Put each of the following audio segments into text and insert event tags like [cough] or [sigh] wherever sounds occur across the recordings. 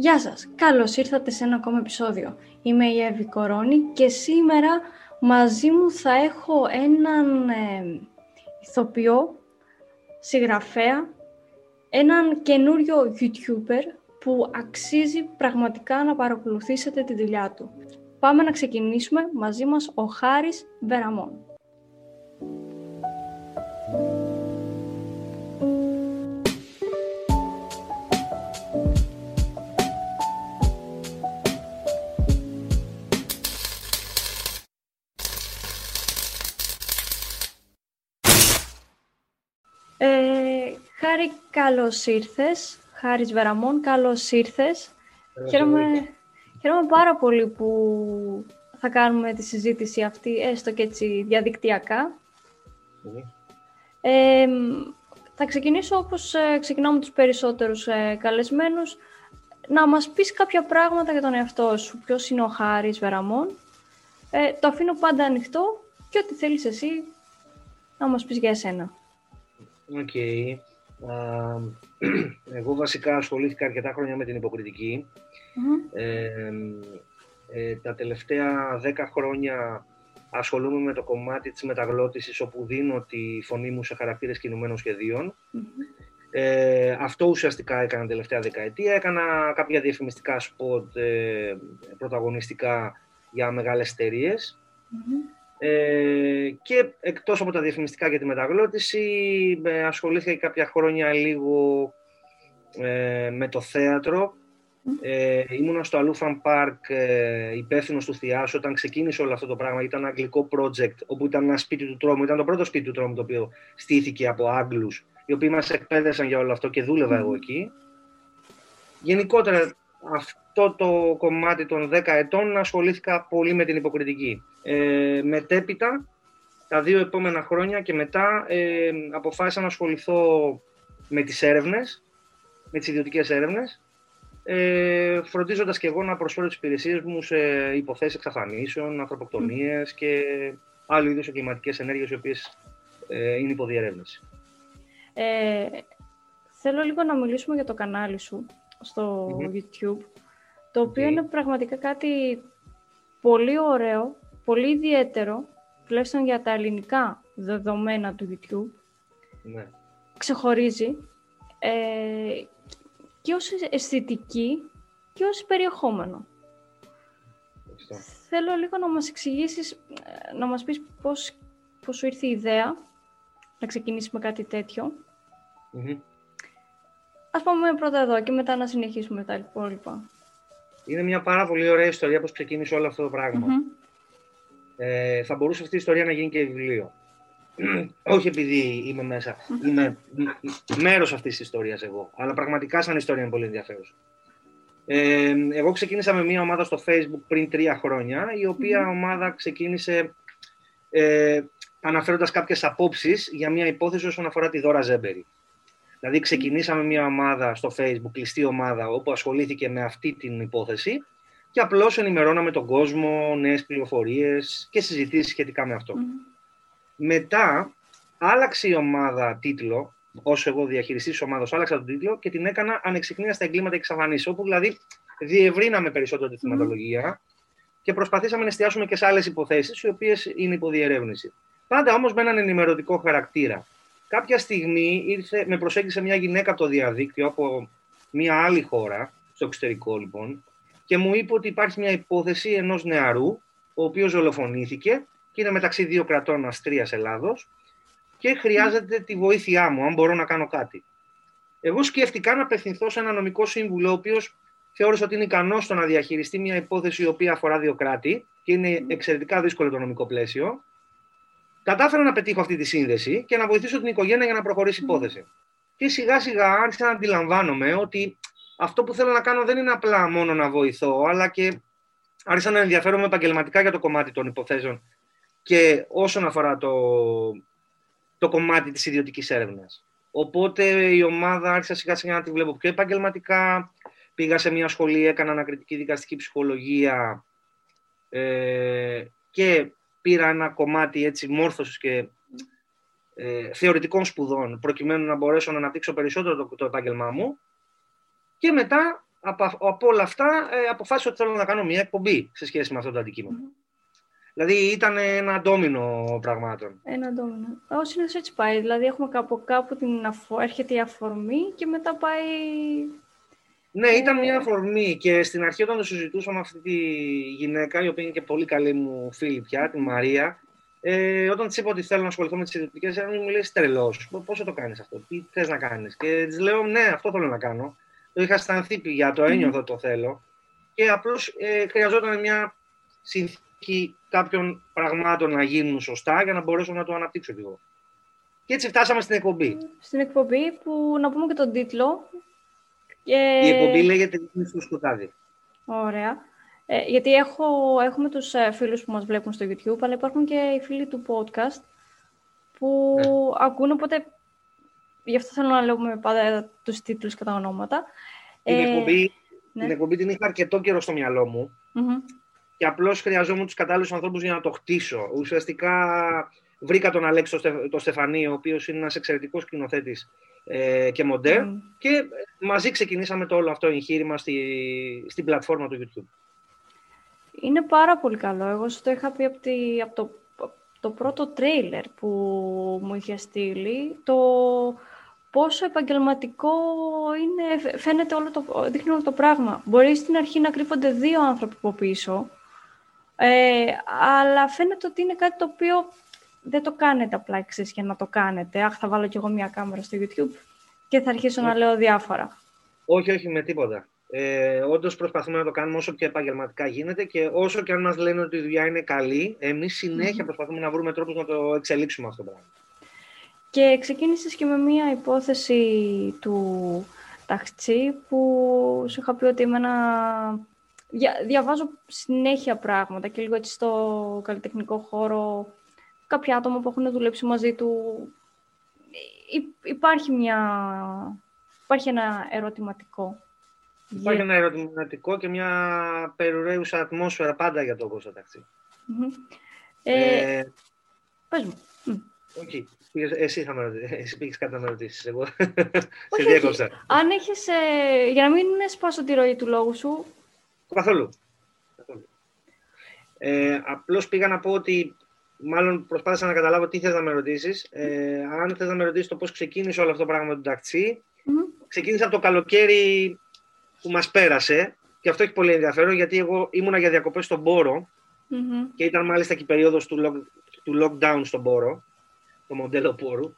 Γεια σας, καλώς ήρθατε σε ένα ακόμα επεισόδιο. Είμαι η Εύη Κορώνη και σήμερα μαζί μου θα έχω έναν ε, ηθοποιό, συγγραφέα, έναν καινούριο YouTuber που αξίζει πραγματικά να παρακολουθήσετε τη δουλειά του. Πάμε να ξεκινήσουμε μαζί μας ο Χάρης Βεραμών. Χάρη, καλώς ήρθες. Χάρης Βεραμών, καλώς ήρθες. Χαίρομαι, χαίρομαι πάρα πολύ που θα κάνουμε τη συζήτηση αυτή, έστω και έτσι διαδικτυακά. Ε, θα ξεκινήσω όπως ε, ξεκινάω με τους περισσότερους ε, καλεσμένους. Να μας πεις κάποια πράγματα για τον εαυτό σου. Ποιος είναι ο Χάρης Βεραμών. Ε, το αφήνω πάντα ανοιχτό και ό,τι θέλεις εσύ να μας πεις για εσένα. Οκ. Εγώ βασικά ασχολήθηκα αρκετά χρόνια με την υποκριτική ε, ε, τα τελευταία δέκα χρόνια ασχολούμαι με το κομμάτι της μεταγλώτησης όπου δίνω τη φωνή μου σε χαρακτήρες κινουμένων Ε, αυτό ουσιαστικά έκανα τελευταία δεκαετία. Έκανα κάποια διαφημιστικά σποτ ε, πρωταγωνιστικά για μεγάλες ε, και εκτός από τα διαφημιστικά και τη μεταγλώτηση, ε, ασχολήθηκα και κάποια χρόνια λίγο ε, με το θέατρο. Ε, ήμουνα στο Αλούφαν Πάρκ ε, υπεύθυνος του Θιάσου όταν ξεκίνησε όλο αυτό το πράγμα. Ήταν ένα αγγλικό project όπου ήταν ένα σπίτι του τρόμου. Ήταν το πρώτο σπίτι του τρόμου το οποίο στήθηκε από Άγγλους οι οποίοι μας εκπαίδευσαν για όλο αυτό και δούλευα εγώ εκεί. Γενικότερα αυτό το κομμάτι των 10 ετών ασχολήθηκα πολύ με την υποκριτική. Ε, μετέπειτα, τα δύο επόμενα χρόνια και μετά ε, αποφάσισα να ασχοληθώ με τις έρευνες, με τις ιδιωτικές έρευνες, ε, φροντίζοντας και εγώ να προσφέρω τις υπηρεσίες μου σε υποθέσεις εξαφανίσεων, ανθρωποκτονίες και άλλου είδους εγκληματικές ενέργειες οι οποίες ε, είναι υποδιερεύνηση. Ε, θέλω λίγο να μιλήσουμε για το κανάλι σου στο YouTube, το οποίο είναι πραγματικά κάτι πολύ ωραίο, πολύ ιδιαίτερο, τουλάχιστον για τα ελληνικά δεδομένα του YouTube. Ναι. Ξεχωρίζει ε, και ως αισθητική και ως περιεχόμενο. Θέλω λίγο να μας εξηγήσεις, ε, να μας πεις πώς, πώς σου ήρθε η ιδέα να ξεκινήσεις με κάτι Ας πούμε πρώτα εδώ και μετά να συνεχίσουμε τα υπόλοιπα. Είναι μια πάρα πολύ ωραία ιστορία πώς ξεκίνησε όλο αυτό το πραγμα Ε, θα μπορούσε αυτή η ιστορία να γίνει και βιβλίο. [clears throat] Όχι επειδή είμαι μέσα. Είμαι μέρος αυτής της ιστορίας εγώ. Αλλά πραγματικά σαν ιστορία είναι πολύ ενδιαφέρουσα. Ε, εγώ ξεκίνησα με μια ομάδα στο facebook πριν τρία χρόνια, η οποία ομάδα ξεκίνησε ε, αναφέροντας κάποιες απόψεις για μια υπόθεση όσον αφορά τη Δώρα Ζέμπερη. Δηλαδή ξεκινήσαμε μια ομάδα στο facebook, κλειστή ομάδα, όπου ασχολήθηκε με αυτή την υπόθεση και απλώς ενημερώναμε τον κόσμο, νέες πληροφορίες και συζητήσεις σχετικά με αυτό. Μετά άλλαξε η ομάδα τίτλο, όσο εγώ διαχειριστής της ομάδας, άλλαξα τον τίτλο και την έκανα ανεξιχνία στα εγκλήματα και εξαφανίσει. Όπου δηλαδή διευρύναμε περισσότερο τη θεματολογία και προσπαθήσαμε να εστιάσουμε και σε άλλες υποθέσεις, οι οποίες είναι υποδιερεύνηση. Πάντα όμως με έναν ενημερωτικό χαρακτήρα. Κάποια στιγμή ήρθε, με προσέγγισε μια γυναίκα από το διαδίκτυο, από μια άλλη χώρα, στο εξωτερικό λοιπόν, και μου είπε ότι υπάρχει μια υπόθεση ενός νεαρού, ο οποίος δολοφονήθηκε και είναι μεταξύ δύο κρατών Αστρία Ελλάδος και χρειάζεται τη βοήθειά μου, αν μπορώ να κάνω κάτι. Εγώ σκέφτηκα να απευθυνθώ σε ένα νομικό σύμβουλο, ο οποίος θεώρησε ότι είναι ικανός στο να διαχειριστεί μια υπόθεση η οποία αφορά δύο κράτη και είναι εξαιρετικά δύσκολο το νομικό πλαίσιο κατάφερα να πετύχω αυτή τη σύνδεση και να βοηθήσω την οικογένεια για να προχωρήσει η υπόθεση. Και σιγά σιγά άρχισα να αντιλαμβάνομαι ότι αυτό που θέλω να κάνω δεν είναι απλά μόνο να βοηθώ, αλλά και άρχισα να ενδιαφέρομαι επαγγελματικά για το κομμάτι των υποθέσεων και όσον αφορά το, το κομμάτι της ιδιωτικής έρευνας. Οπότε η ομάδα άρχισα σιγά σιγά να τη βλέπω πιο επαγγελματικά. Πήγα σε μια σχολή, έκανα ανακριτική δικαστική ψυχολογία ε, και πήρα ένα κομμάτι έτσι μόρφωσης και ε, θεωρητικών σπουδών προκειμένου να μπορέσω να αναπτύξω περισσότερο το, το επάγγελμά μου και μετά από, από όλα αυτά ε, αποφάσισα ότι θέλω να κάνω μια εκπομπή σε σχέση με αυτό το αντικείμενο. Δηλαδή ήταν ένα ντόμινο πραγμάτων. Ένα ντόμινο. Ο συνήθως έτσι πάει. Δηλαδή έχουμε κάπου κάπου την αφο... έρχεται η αφορμή και μετά πάει. Ναι, ήταν μια αφορμή και στην αρχή όταν το συζητούσα με αυτή τη γυναίκα, η οποία είναι και πολύ καλή μου φίλη πια, τη Μαρία, ε, όταν της είπα ότι θέλω να ασχοληθώ με τις ιδιωτικές, μου λέει τρελός. Πώς το κάνεις αυτό, τι θες να κάνεις; Και της λέω, Ναι, αυτό θέλω να κάνω. Το είχα αισθανθεί πια, το ένιωθα το θέλω. Και απλώς ε, χρειαζόταν μια συνθήκη κάποιων πραγμάτων να γίνουν σωστά για να μπορέσω να το αναπτύξω κι εγώ. Και έτσι φτάσαμε στην εκπομπή. Στην εκπομπή που να πούμε και τον τίτλο. Και... Η εκπομπή λέγεται στο σκοτάδι». Ωραία. Ε, γιατί έχω, έχουμε τους ε, φίλους που μας βλέπουν στο YouTube, αλλά υπάρχουν και οι φίλοι του podcast που ναι. ακούν, οπότε γι' αυτό θέλω να λέμε πάντα τους τίτλους και τα ονόματα. Την, ε, εκπομπή, ναι. την εκπομπή την είχα αρκετό καιρό στο μυαλό μου και απλώς χρειαζόμουν τους κατάλληλους ανθρώπους για να το χτίσω. Ουσιαστικά βρήκα τον Αλέξη το Στεφανί, ο οποίος είναι ένας εξαιρετικός σκηνοθέτης ε, και μοντέρ και μαζί ξεκινήσαμε το όλο αυτό εγχείρημα στη, στην πλατφόρμα του YouTube. Είναι πάρα πολύ καλό. Εγώ σου το είχα πει από, από το, το πρώτο τρέιλερ που μου είχε στείλει. Το πόσο επαγγελματικό είναι, φαίνεται όλο το, δείχνει όλο το πράγμα. Μπορεί στην αρχή να κρύβονται δύο άνθρωποι από πίσω, ε, αλλά φαίνεται ότι είναι κάτι το οποίο δεν το κάνετε απλά εξής για να το κάνετε. Αχ, θα βάλω κι εγώ μια κάμερα στο YouTube και θα αρχίσω να λέω διάφορα. Όχι, όχι, με τίποτα. Ε, Όντως προσπαθούμε να το κάνουμε όσο πιο επαγγελματικά γίνεται και όσο και αν μας λένε ότι η δουλειά είναι καλή, εμείς συνέχεια προσπαθούμε να βρούμε τρόπους να το εξελίξουμε αυτό το πράγμα. Και ξεκίνησες και με μία υπόθεση του ταξί που σου είχα πει ότι εμένα διαβάζω συνέχεια πράγματα και λίγο έτσι στο καλλιτεχνικό χώρο κάποια άτομα που έχουν δουλέψει μαζί του. Υπάρχει, μια... Υπάρχει ένα ερωτηματικό. Υπάρχει ένα ερωτηματικό και μια περιουραίουσα ατμόσφαιρα πάντα για το Κώστα Ταξί. Ε, ε, πες μου. Όχι. Εσύ, θα με εσύ πήγες κάτι να με ρωτήσεις. Εγώ σε διέκοψα. Αν έχεις, ε, για να μην σπάσω τη ροή του λόγου σου. Καθόλου. Ε, απλώς πήγα να πω ότι μάλλον προσπάθησα να καταλάβω τι θες να με ρωτήσεις. Ε, αν θες να με ρωτήσεις το πώς ξεκίνησε όλο αυτό το πράγμα του ταξί. Mm-hmm. Ξεκίνησε από το καλοκαίρι που μας πέρασε και αυτό έχει πολύ ενδιαφέρον γιατί εγώ ήμουνα για διακοπές στον Πόρο mm-hmm. και ήταν μάλιστα και η περίοδος του, lock, του lockdown στον Πόρο, το μοντέλο Πόρου.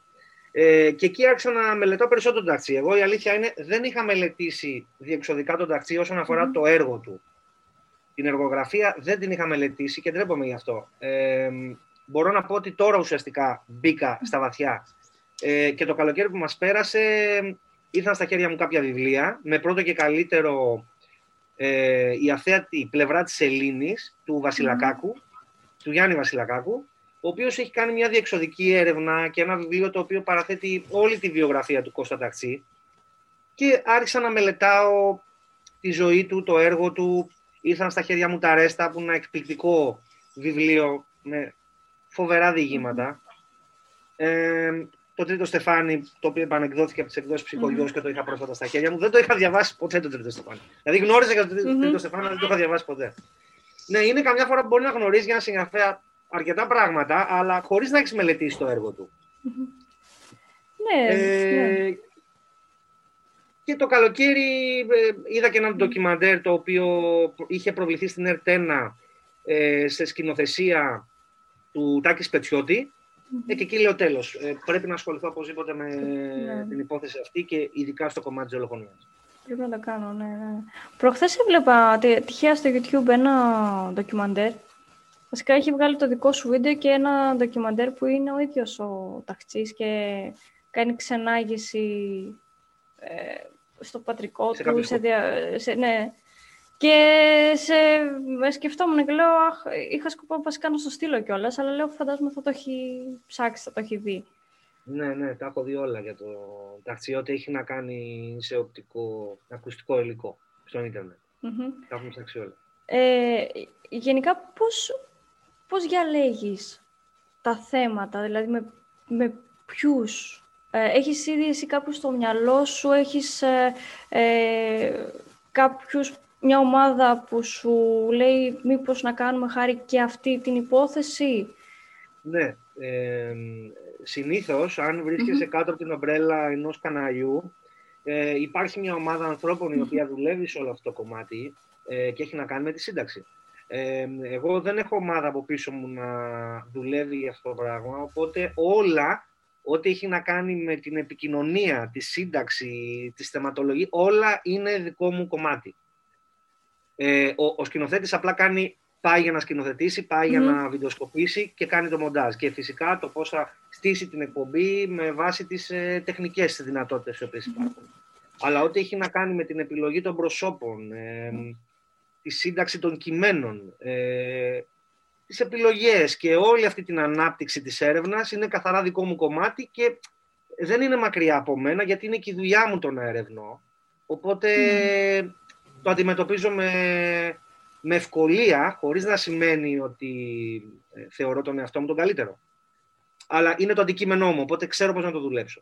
Ε, και εκεί άρχισα να μελετώ περισσότερο τον ταξί. Εγώ η αλήθεια είναι δεν είχα μελετήσει διεξοδικά τον ταξί όσον αφορά το έργο του. Την εργογραφία δεν την είχα μελετήσει και ντρέπομαι γι' αυτό. Ε, μπορώ να πω ότι τώρα ουσιαστικά μπήκα στα βαθιά. Ε, και το καλοκαίρι που μας πέρασε ήρθαν στα χέρια μου κάποια βιβλία, με πρώτο και καλύτερο ε, η αθέατη πλευρά της Ελλήνης, του Βασιλακάκου, του Γιάννη Βασιλακάκου, ο οποίος έχει κάνει μια διεξοδική έρευνα και ένα βιβλίο το οποίο παραθέτει όλη τη βιογραφία του Κώστα Ταξί και άρχισα να μελετάω τη ζωή του, το έργο του, ήρθαν στα χέρια μου τα Ρέστα, που είναι ένα εκπληκτικό βιβλίο με φοβερά διηγήματα. Ε, το τρίτο Στεφάνι, το οποίο επανεκδόθηκε από τις εκδόσεις ψυχολογιό και το είχα πρόσφατα στα χέρια μου. Δεν το είχα διαβάσει ποτέ το τρίτο Στεφάνι. Δηλαδή γνώριζα για το τρίτο, mm-hmm. Στεφάνι, αλλά δεν το είχα διαβάσει ποτέ. Ναι, είναι καμιά φορά που μπορεί να γνωρίζει για ένα συγγραφέα αρκετά πράγματα, αλλά χωρίς να έχεις μελετήσει το έργο του. Ναι, ε, ναι. Και το καλοκαίρι ε, είδα και ένα ντοκιμαντέρ το οποίο είχε προβληθεί στην ΕΡΤΕΝΑ ε, σε σκηνοθεσία του Τάκης Σπετσιώτη ε, και εκεί λέω τέλος. Ε, πρέπει να ασχοληθώ οπωσδήποτε με ναι. την υπόθεση αυτή και ειδικά στο κομμάτι της δολοφονία. Πρέπει να το κάνω, ναι. ναι. Προχθές έβλεπα τυχαία στο YouTube ένα ντοκιμαντέρ. Βασικά έχει βγάλει το δικό σου βίντεο και ένα ντοκιμαντέρ που είναι ο ίδιος ο ταξής και κάνει ξενάγηση ε, στο πατρικό του. Σε, σε, ναι, και σε, σκεφτόμουν και λέω, αχ, είχα σκοπό βασικά να στο στείλω κιόλας, αλλά λέω φαντάζομαι θα το έχει ψάξει, θα το έχει δει. Ναι, ναι, τα έχω δει όλα για το ταξί, ό,τι έχει να κάνει σε οπτικό, ακουστικό υλικό στο ίντερνετ. Mm-hmm. Τα έχουμε ψάξει όλα. Ε, γενικά, πώς, πώς διαλέγεις τα θέματα, δηλαδή με, με ποιους; Ε, έχεις ήδη εσύ κάπου στο μυαλό σου, έχεις... Ε, ε κάποιους, μια ομάδα που σου λέει μήπως να κάνουμε χάρη και αυτή την υπόθεση; Ναι. Ε, συνήθως, αν βρισκεσαι κάτω από την ομπρέλα ενός καναλιού, ε, υπάρχει μια ομάδα ανθρώπων η οποία δουλεύει σε όλο αυτό το κομμάτι ε, και έχει να κάνει με τη σύνταξη. Ε, εγώ δεν έχω ομάδα από πίσω μου να δουλεύει για αυτό το πράγμα, οπότε όλα ό,τι έχει να κάνει με την επικοινωνία, τη σύνταξη, τη θεματολογία, όλα είναι δικό μου κομμάτι. Ε, ο, ο σκηνοθέτης απλά κάνει, πάει για να σκηνοθετήσει, πάει για να βιντεοσκοπήσει και κάνει το μοντάζ. Και φυσικά το πώς θα στήσει την εκπομπή με βάση τις ε, τεχνικές δυνατότητες οι οποίες υπάρχουν. Αλλά ό,τι έχει να κάνει με την επιλογή των προσώπων, ε, τη σύνταξη των κειμένων, ε, τις επιλογές και όλη αυτή την ανάπτυξη της έρευνας είναι καθαρά δικό μου κομμάτι και δεν είναι μακριά από μένα γιατί είναι και η δουλειά μου το να ερευνώ. Οπότε το αντιμετωπίζω με, με ευκολία, χωρίς να σημαίνει ότι ε, θεωρώ τον εαυτό μου τον καλύτερο. Αλλά είναι το αντικείμενό μου, οπότε ξέρω πώς να το δουλέψω.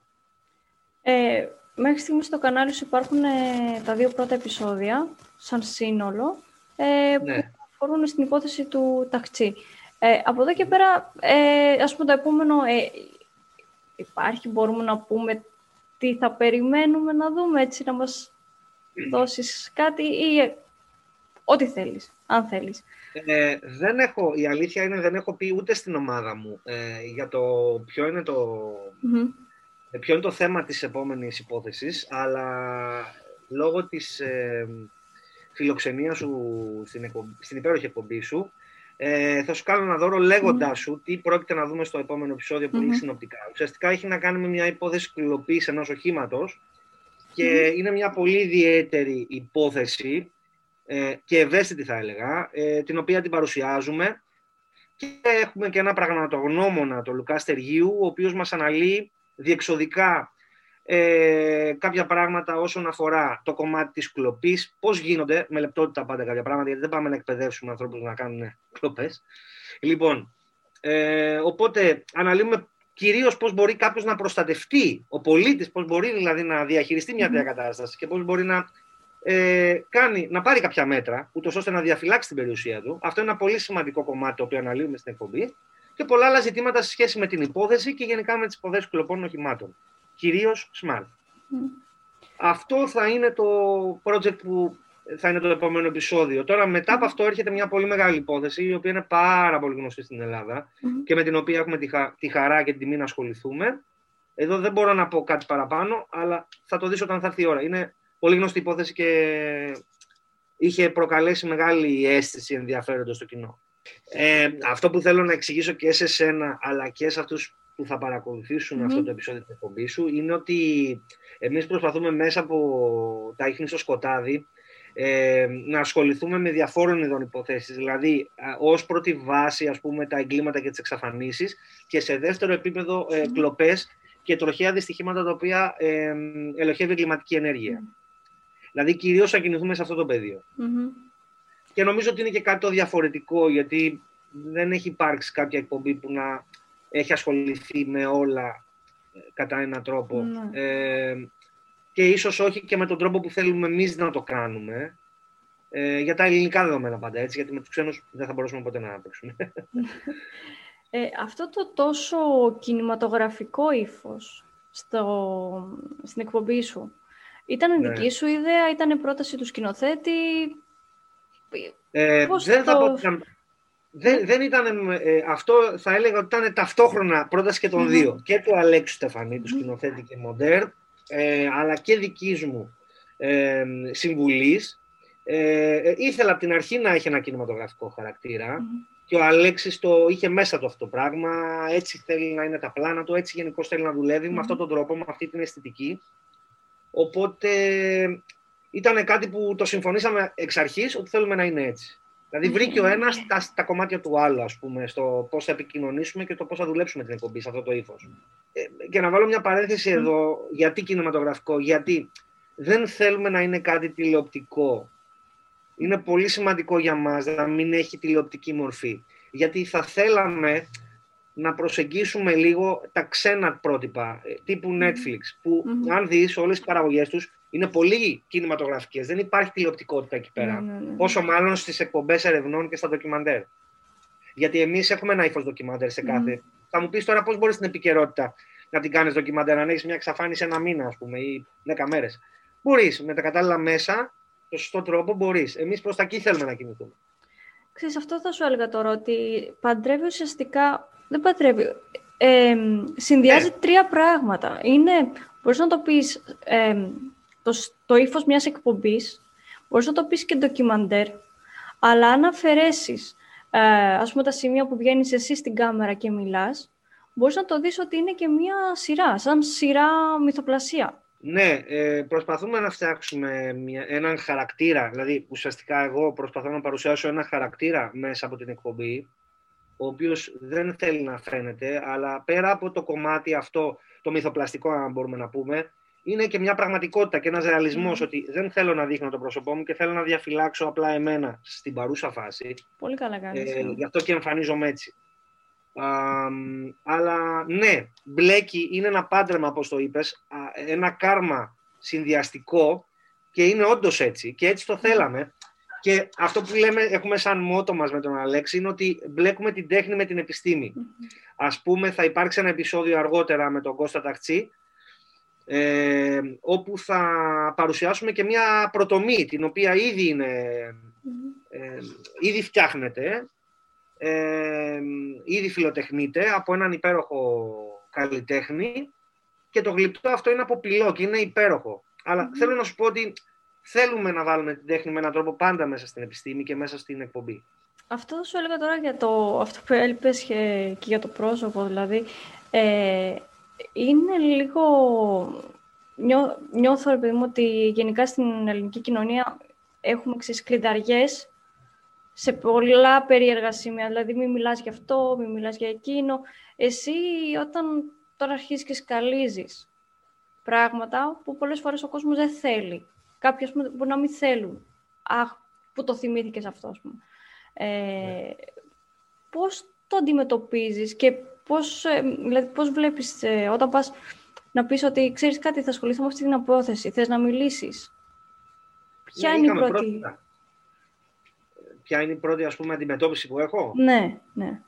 Ε, μέχρι στιγμής στο κανάλι σου υπάρχουν ε, τα δύο πρώτα επεισόδια, σαν σύνολο, ε, που ναι. αφορούν στην υπόθεση του ταξί. Ε, από εδώ και πέρα, ε, ας πούμε το επόμενο, ε, υπάρχει, μπορούμε να πούμε τι θα περιμένουμε να δούμε, έτσι να μας δώσεις κάτι ή ε, ό,τι θέλεις, αν θέλεις. Ε, δεν έχω, η αλήθεια είναι δεν έχω πει ούτε στην ομάδα μου ε, για το ποιο είναι το, mm ποιο είναι το θέμα της επόμενης υπόθεσης, αλλά λόγω της ε, φιλοξενίας σου στην, στην υπέροχη εκπομπή σου, ε, θα σου κάνω ένα δώρο λέγοντάς σου τι πρόκειται να δούμε στο επόμενο επεισόδιο που είναι συνοπτικά. Ουσιαστικά έχει να κάνει με μια υπόθεση κλοπής ενός οχήματος και είναι μια πολύ ιδιαίτερη υπόθεση ε, και ευαίσθητη θα έλεγα, ε, την οποία την παρουσιάζουμε. Και έχουμε και ένα πραγματογνώμονα, τον Λουκάς Στεργίου, ο οποίος μας αναλύει διεξοδικά ε, κάποια πράγματα όσον αφορά το κομμάτι της κλοπής, πώς γίνονται, με λεπτότητα πάντα κάποια πράγματα, γιατί δεν πάμε να εκπαιδεύσουμε ανθρώπους να κάνουν κλοπές. Λοιπόν, ε, οπότε αναλύουμε κυρίως πώς μπορεί κάποιος να προστατευτεί, ο πολίτης πώς μπορεί δηλαδή να διαχειριστεί μια τέτοια κατάσταση και πώς μπορεί να ε, κάνει, να πάρει κάποια μέτρα, ούτως ώστε να διαφυλάξει την περιουσία του. Αυτό είναι ένα πολύ σημαντικό κομμάτι το οποίο αναλύουμε στην εκπομπή. Και πολλά άλλα ζητήματα σε σχέση με την υπόθεση και γενικά με τις υποθέσει κλοπών οχημάτων κυρίως smart. Αυτό θα είναι το project που θα είναι το επόμενο επεισόδιο. Τώρα μετά από αυτό έρχεται μια πολύ μεγάλη υπόθεση η οποία είναι πάρα πολύ γνωστή στην Ελλάδα και με την οποία έχουμε τη, τη χαρά και την τιμή να ασχοληθούμε. Εδώ δεν μπορώ να πω κάτι παραπάνω, αλλά θα το δεις όταν θα έρθει η ώρα. Είναι πολύ γνωστή υπόθεση και είχε προκαλέσει μεγάλη αίσθηση ενδιαφέροντος στο κοινό. Ε, αυτό που θέλω να εξηγήσω και σε σένα αλλά και σε αυτούς που θα παρακολουθησουν αυτό το επεισόδιο της εκπομπής σου είναι ότι εμείς προσπαθούμε μέσα από τα ίχνη στο σκοτάδι ε, να ασχοληθούμε με διαφόρων ειδών υποθέσεις, δηλαδή ως πρώτη βάση ας πούμε τα εγκλήματα και τις εξαφανίσεις και σε δεύτερο επίπεδο ε, κλοπές και τροχαία δυστυχήματα τα οποία ε, ελοχεύει εγκληματική ενέργεια. Δηλαδή κυρίως θα κινηθούμε σε αυτό το πεδιο Και νομίζω ότι είναι και κάτι το διαφορετικό γιατί δεν έχει υπάρξει κάποια εκπομπή που να έχει ασχοληθεί με όλα ε, κατά έναν τρόπο. Ναι. Ε, και ίσως όχι και με τον τρόπο που θέλουμε εμείς να το κάνουμε. Ε, για τα ελληνικά δεδομένα πάντα, έτσι, γιατί με τους ξένους δεν θα μπορούσαμε ποτέ να παίξουμε. [laughs] Ε, αυτό το τόσο κινηματογραφικό ύφος στο, στην εκπομπή σου, ήταν ναι. δική σου ιδέα, ήταν πρόταση του σκηνοθέτη, ε, δεν θα πω δεν, δεν ήταν, ε, αυτό θα έλεγα ότι ήταν ταυτόχρονα πρόταση και των δύο. Και του Αλέξου Στεφανή, του σκηνοθέτη και μοντέρ, ε, αλλά και δικής μου ε, συμβουλής. Ε, ε, ήθελα από την αρχή να έχει ένα κινηματογραφικό και ο Αλέξης το είχε μέσα του αυτό το πράγμα, έτσι θέλει να είναι τα πλάνα του, έτσι γενικώς θέλει να δουλεύει με αυτόν τον τρόπο, με αυτή την αισθητική. Οπότε ήταν κάτι που το συμφωνήσαμε εξ αρχής ότι θέλουμε να είναι έτσι. Δηλαδή βρήκε ο ένας τα, τα κομμάτια του άλλου, ας πούμε, στο πώς θα επικοινωνήσουμε και το πώς θα δουλέψουμε την εκπομπή σε αυτό το ύφος. Ε, και να βάλω μια παρένθεση εδώ, γιατί κινηματογραφικό, γιατί δεν θέλουμε να είναι κάτι τηλεοπτικό. Είναι πολύ σημαντικό για μας να μην έχει τηλεοπτική μορφή. Γιατί θα θέλαμε να προσεγγίσουμε λίγο τα ξένα πρότυπα, ε, τύπου Netflix, που αν δεις όλες τις παραγωγές τους είναι πολύ κινηματογραφικές. Δεν υπάρχει τηλεοπτικότητα εκεί πέρα. Ναι, ναι, ναι. Πόσο μάλλον στις εκπομπές ερευνών και στα ντοκιμαντέρ. Γιατί εμείς έχουμε ένα ύφος ντοκιμαντέρ σε κάθε. Θα μου πεις τώρα πώς μπορείς την επικαιρότητα να την κάνεις ντοκιμαντέρ, αν έχεις μια εξαφάνιση ένα μήνα, ας πούμε, ή δέκα μέρες. Μπορείς, με τα κατάλληλα μέσα, το σωστό τρόπο μπορείς. Εμείς προς τα εκεί θέλουμε να κινηθούμε. Ξέρεις, αυτό θα σου έλεγα τώρα, ότι παντρεύει ουσιαστικά, δεν παντρεύει, ε, συνδυάζει ναι. τρία πράγματα. Είναι, μπορείς να το πεις, ε, το, το ύφος μιας εκπομπής, μπορείς να το πεις και ντοκιμαντέρ, αλλά αν αφαιρέσεις, ε, ας πούμε, τα σημεία που βγαίνεις εσύ στην κάμερα και μιλάς, μπορείς να το δεις ότι είναι και μια σειρά, σαν σειρά μυθοπλασία. Ναι, ε, προσπαθούμε να φτιάξουμε μια, έναν χαρακτήρα, δηλαδή ουσιαστικά εγώ προσπαθώ να παρουσιάσω έναν χαρακτήρα μέσα από την εκπομπή, ο οποίος δεν θέλει να φαίνεται, αλλά πέρα από το κομμάτι αυτό, το μυθοπλαστικό αν μπορούμε να πούμε, είναι και μια πραγματικότητα και ένας ρεαλισμός ότι δεν θέλω να δείχνω το πρόσωπό μου και θέλω να διαφυλάξω απλά εμένα στην παρούσα φάση. Πολύ καλά κάνεις. Ε, ναι. γι' αυτό και εμφανίζομαι έτσι. αλλά ναι, μπλέκει, είναι ένα πάντρεμα όπως το είπες, ένα κάρμα συνδυαστικό και είναι όντως έτσι και έτσι το θέλαμε. Και αυτό που λέμε, έχουμε σαν μότο μας με τον Αλέξη είναι ότι μπλέκουμε την τέχνη με την επιστήμη. Ας πούμε θα υπάρξει ένα επεισόδιο αργότερα με τον Κώστα Ταξί ε, όπου θα παρουσιάσουμε και μια πρωτομή την οποία ήδη, είναι, ε, ήδη φτιάχνεται, ε, ήδη φιλοτεχνείται από έναν υπέροχο καλλιτέχνη και το γλυπτό αυτό είναι από πυλό και είναι υπέροχο. Αλλά θέλω να σου πω ότι θέλουμε να βάλουμε την τέχνη με έναν τρόπο πάντα μέσα στην επιστήμη και μέσα στην εκπομπή. Αυτό σου έλεγα τώρα για το, αυτό που έλειπες και, και για το πρόσωπο, δηλαδή. Ε, είναι λίγο... Νιώ, νιώθω, επειδή μου, ότι γενικά στην ελληνική κοινωνία έχουμε ξεσκλειδαριές σε πολλά περίεργα σημεία. Δηλαδή, μην μιλάς για αυτό, μην μιλάς για εκείνο. Εσύ, όταν τώρα αρχίζεις και σκαλίζεις πράγματα που πολλές φορές ο κόσμος δεν θέλει. Κάποιοι, ας πούμε, μπορεί να μην θέλουν. Αχ, που το θυμήθηκες αυτό, ας πούμε. Ε, ναι. Πώς το αντιμετωπίζεις και πώς, ε, δηλαδή, πώς βλέπεις ε, όταν πας να πεις ότι ξέρεις κάτι, θα ασχοληθώ με αυτή την απόθεση, θες να μιλήσεις; Ποια ναι, είναι η πρώτη... Ποια είναι η πρώτη ας πούμε, αντιμετώπιση που έχω; Ναι, ναι.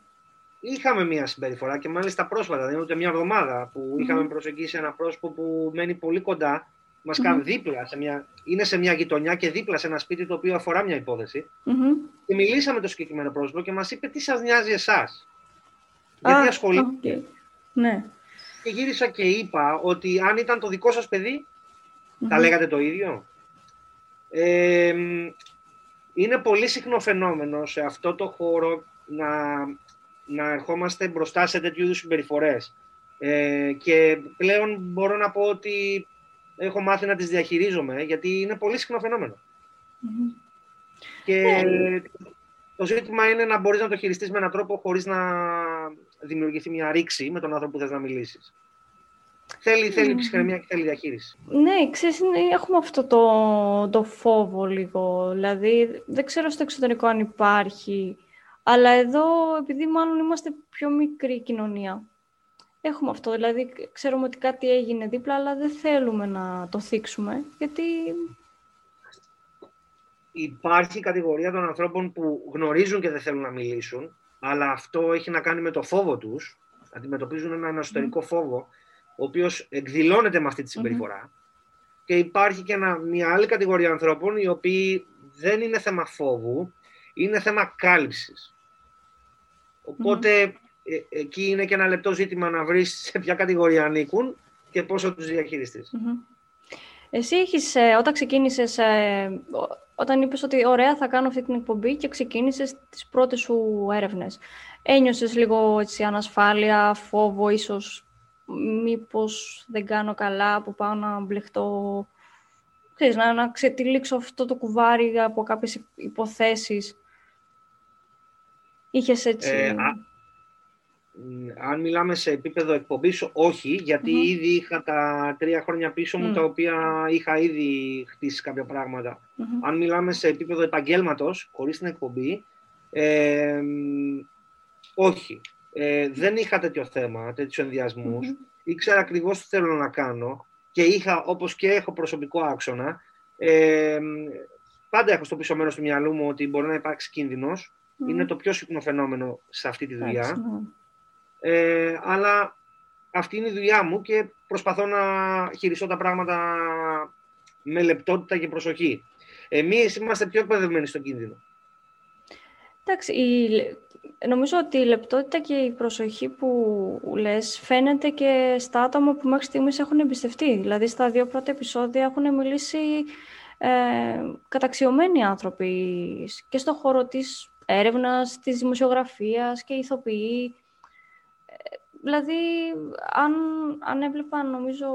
Είχαμε μια συμπεριφορά και μάλιστα πρόσφατα, δεν είναι ούτε μια εβδομάδα, που είχαμε προσεγγίσει ένα πρόσωπο που μένει πολύ κοντά, μας κάνει δίπλα, σε μια, είναι σε μια γειτονιά και δίπλα σε ένα σπίτι το οποίο αφορά μια υπόθεση. Και μιλήσαμε το συγκεκριμένο πρόσωπο και μας είπε τι σας νοιάζει εσάς; Γιατί ασχολείται. Ναι. Και γύρισα και είπα ότι αν ήταν το δικό σας παιδί, θα λέγατε το ίδιο. Ε, είναι πολύ συχνό φαινόμενο σε αυτό το χώρο να, να ερχόμαστε μπροστά σε τέτοιου είδους συμπεριφορές. Ε, και πλέον μπορώ να πω ότι έχω μάθει να τις διαχειρίζομαι, γιατί είναι πολύ συχνό Και ναι. Το ζήτημα είναι να μπορείς να το χειριστείς με έναν τρόπο χωρίς να δημιουργηθεί μια ρήξη με τον άνθρωπο που θες να μιλήσεις. Θέλει, θέλει ψυχραιμία και θέλει διαχείριση. Ναι, ξέρεις, έχουμε αυτό το, το φόβο λίγο. Δηλαδή, δεν ξέρω στο εξωτερικό αν υπάρχει. Αλλά εδώ, επειδή μάλλον είμαστε πιο μικρή κοινωνία, έχουμε αυτό. Δηλαδή, ξέρουμε ότι κάτι έγινε δίπλα, αλλά δεν θέλουμε να το θίξουμε, γιατί... Υπάρχει κατηγορία των ανθρώπων που γνωρίζουν και δεν θέλουν να μιλήσουν αλλά αυτό έχει να κάνει με το φόβο τους. Αντιμετωπίζουν έναν εσωτερικό φόβο, ο οποίος εκδηλώνεται με αυτή τη συμπεριφορά. Και υπάρχει και μια άλλη κατηγορία ανθρώπων, οι οποίοι δεν είναι θέμα φόβου, είναι θέμα κάλυψης. Οπότε ε, εκεί είναι και ένα λεπτό ζήτημα να βρεις σε ποια κατηγορία ανήκουν και πόσο τους διαχειριστείς. Εσύ έχεις, ε, όταν ξεκίνησες, ε, όταν είπες ότι ωραία θα κάνω αυτή την εκπομπή και ξεκίνησες τις πρώτες σου έρευνες, ένιωσες λίγο έτσι, ανασφάλεια, φόβο ίσως, μήπως δεν κάνω καλά, που πάω να μπλεχτώ, ξέρεις, να, να ξετυλίξω αυτό το κουβάρι από κάποιες υποθέσεις. Είχες έτσι... Ε, αν μιλάμε σε επίπεδο εκπομπής, όχι, ήδη είχα τα τρία χρόνια πίσω μου, τα οποία είχα ήδη χτίσει κάποια Αν μιλάμε σε επίπεδο επαγγέλματος, χωρίς την εκπομπή, ε, όχι. Ε, δεν είχα τέτοιο θέμα, τέτοιους ενδιασμούς. Ήξερα ακριβώς τι θέλω να κάνω. και είχα, όπως και έχω προσωπικό άξονα, ε, πάντα έχω στο πίσω μέρος του μυαλού μου ότι μπορεί να υπάρξει κίνδυνος. Είναι το πιο συχνό φαινόμενο σε αυτή τη δουλειά. Ναι. Ε, αλλά αυτή είναι η δουλειά μου και προσπαθώ να χειριστώ τα πράγματα με λεπτότητα και προσοχή. Εμείς είμαστε πιο εκπαιδευμένοι στον κίνδυνο. Εντάξει, η, νομίζω ότι η λεπτότητα και η προσοχή που λες φαίνεται και στα άτομα που μέχρι στιγμής έχουν εμπιστευτεί. Δηλαδή στα δύο πρώτα επεισόδια έχουν μιλήσει ε, καταξιωμένοι άνθρωποι και στον χώρο της έρευνας, της δημοσιογραφίας και ηθοποιοί. Ε, δηλαδή, αν, αν έβλεπαν, νομίζω,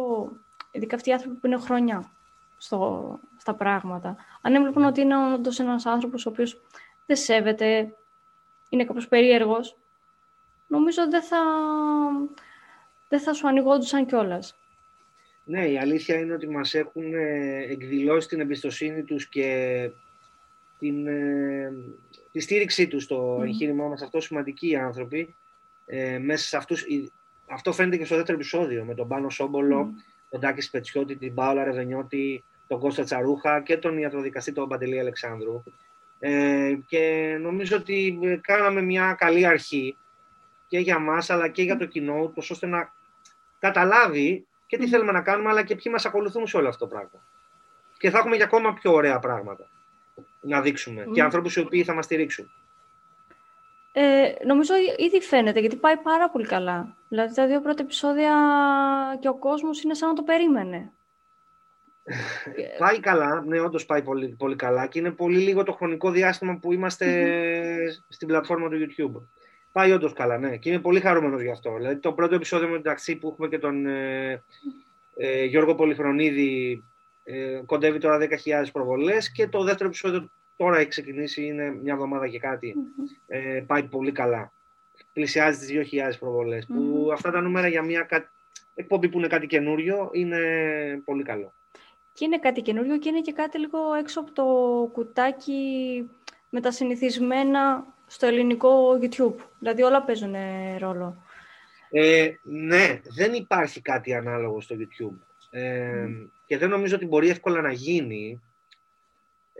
ειδικά αυτοί οι άνθρωποι που είναι χρόνια στο, στα πράγματα, αν έβλεπαν ότι είναι όντως ένας άνθρωπος ο οποίος δεν σέβεται, είναι κάπως περίεργος, νομίζω δεν θα, δεν θα σου ανοιγόντουσαν κιόλας. Ναι, η αλήθεια είναι ότι μας έχουν ε, εκδηλώσει την εμπιστοσύνη τους και την, ε, τη στήριξή τους στο mm. εγχείρημά μας. Αυτό σημαντικοί οι άνθρωποι. Ε, μέσα σε αυτούς, αυτό φαίνεται και στο δεύτερο επεισόδιο με τον Πάνο Σόμπολο, τον Τάκη Σπετσιώτη, την Πάολα Ρεβενιώτη, τον Κώστα Τσαρούχα και τον ιατροδικαστή τον Παντελή Αλεξάνδρου. Ε, και νομίζω ότι ε, κάναμε μια καλή αρχή και για μας αλλά και για το κοινό, ώστε να καταλάβει και τι θέλουμε να κάνουμε, αλλά και ποιοι μας ακολουθούν σε όλο αυτό το πράγμα. Και θα έχουμε για ακόμα πιο ωραία πράγματα να δείξουμε και ανθρώπους οι οποίοι θα μας στηρίξουν. Ε, νομίζω ήδη φαίνεται, γιατί πάει πάρα πολύ καλά. Δηλαδή τα δύο πρώτα επεισόδια και ο κόσμος είναι σαν να το περίμενε. πάει καλά, ναι, όντως πάει πολύ, πολύ καλά και είναι πολύ λίγο το χρονικό διάστημα που ειμαστε στην πλατφόρμα του YouTube. Πάει όντως καλά, ναι, και είμαι πολύ χαρούμενος γι' αυτό. Δηλαδή, το πρώτο επεισόδιο με τον ταξί που έχουμε και τον ε, ε, Γιώργο Πολυχρονίδη ε, κοντεύει τώρα 10.000 προβολές και το δεύτερο επεισόδιο τώρα έχει ξεκινήσει, είναι μια εβδομάδα και κάτι. Ε, πάει πολύ καλά. Πλησιάζει τις 2.000 προβολές. Που αυτά τα νούμερα για μια εκπομπή που είναι κάτι καινούριο είναι πολύ καλό και είναι κάτι καινούριο και είναι και κάτι λίγο έξω από το κουτάκι με τα συνηθισμένα στο ελληνικό YouTube. Δηλαδή όλα παίζουν ρόλο. Ε, ναι, δεν υπάρχει κάτι ανάλογο στο YouTube. Ε, Και δεν νομίζω ότι μπορεί εύκολα να γίνει,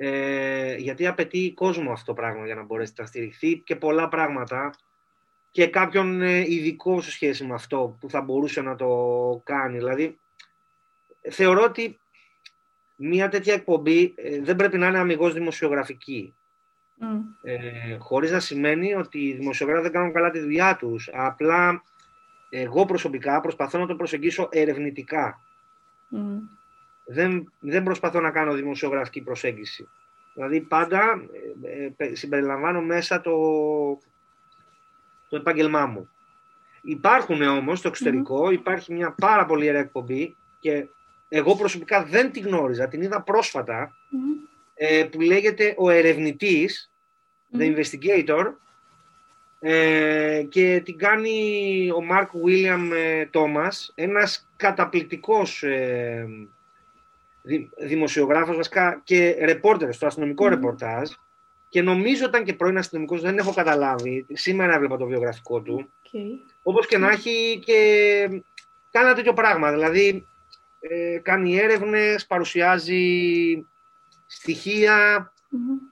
ε, γιατί απαιτεί κόσμο αυτό το πράγμα για να μπορέσει να στηριχθεί και πολλά πράγματα και κάποιον ε, ειδικό σε σχέση με αυτό που θα μπορούσε να το κάνει. Δηλαδή, θεωρώ ότι μια τέτοια εκπομπή ε, δεν πρέπει να είναι αμυγός δημοσιογραφική. Mm. Ε, χωρίς να σημαίνει ότι οι δημοσιογράφοι δεν κάνουν καλά τη δουλειά τους. Απλά εγώ προσωπικά προσπαθώ να το προσεγγίσω ερευνητικά. Δεν, δεν προσπαθώ να κάνω δημοσιογραφική προσέγγιση. Δηλαδή πάντα ε, ε συμπεριλαμβάνω μέσα το, το επάγγελμά μου. Υπάρχουν όμως στο εξωτερικό, υπάρχει μια πάρα πολύ ωραία εκπομπή και εγώ προσωπικά δεν τη γνώριζα, την είδα ε, που λέγεται «Ο ερευνητής», «The Investigator», ε, και την κάνει ο Μάρκ Βίλιαμ Τόμας, ένας καταπληκτικός ε, δημοσιογράφος βασικά και ρεπόρτερ στο αστυνομικό ρεπορτάζ και νομίζω ήταν και πρώην αστυνομικός, δεν έχω καταλάβει. Σήμερα έβλεπα το βιογραφικό του. Okay. Όπως και να έχει και κάνει ένα τέτοιο πράγμα. Δηλαδή ε, κάνει έρευνες, παρουσιάζει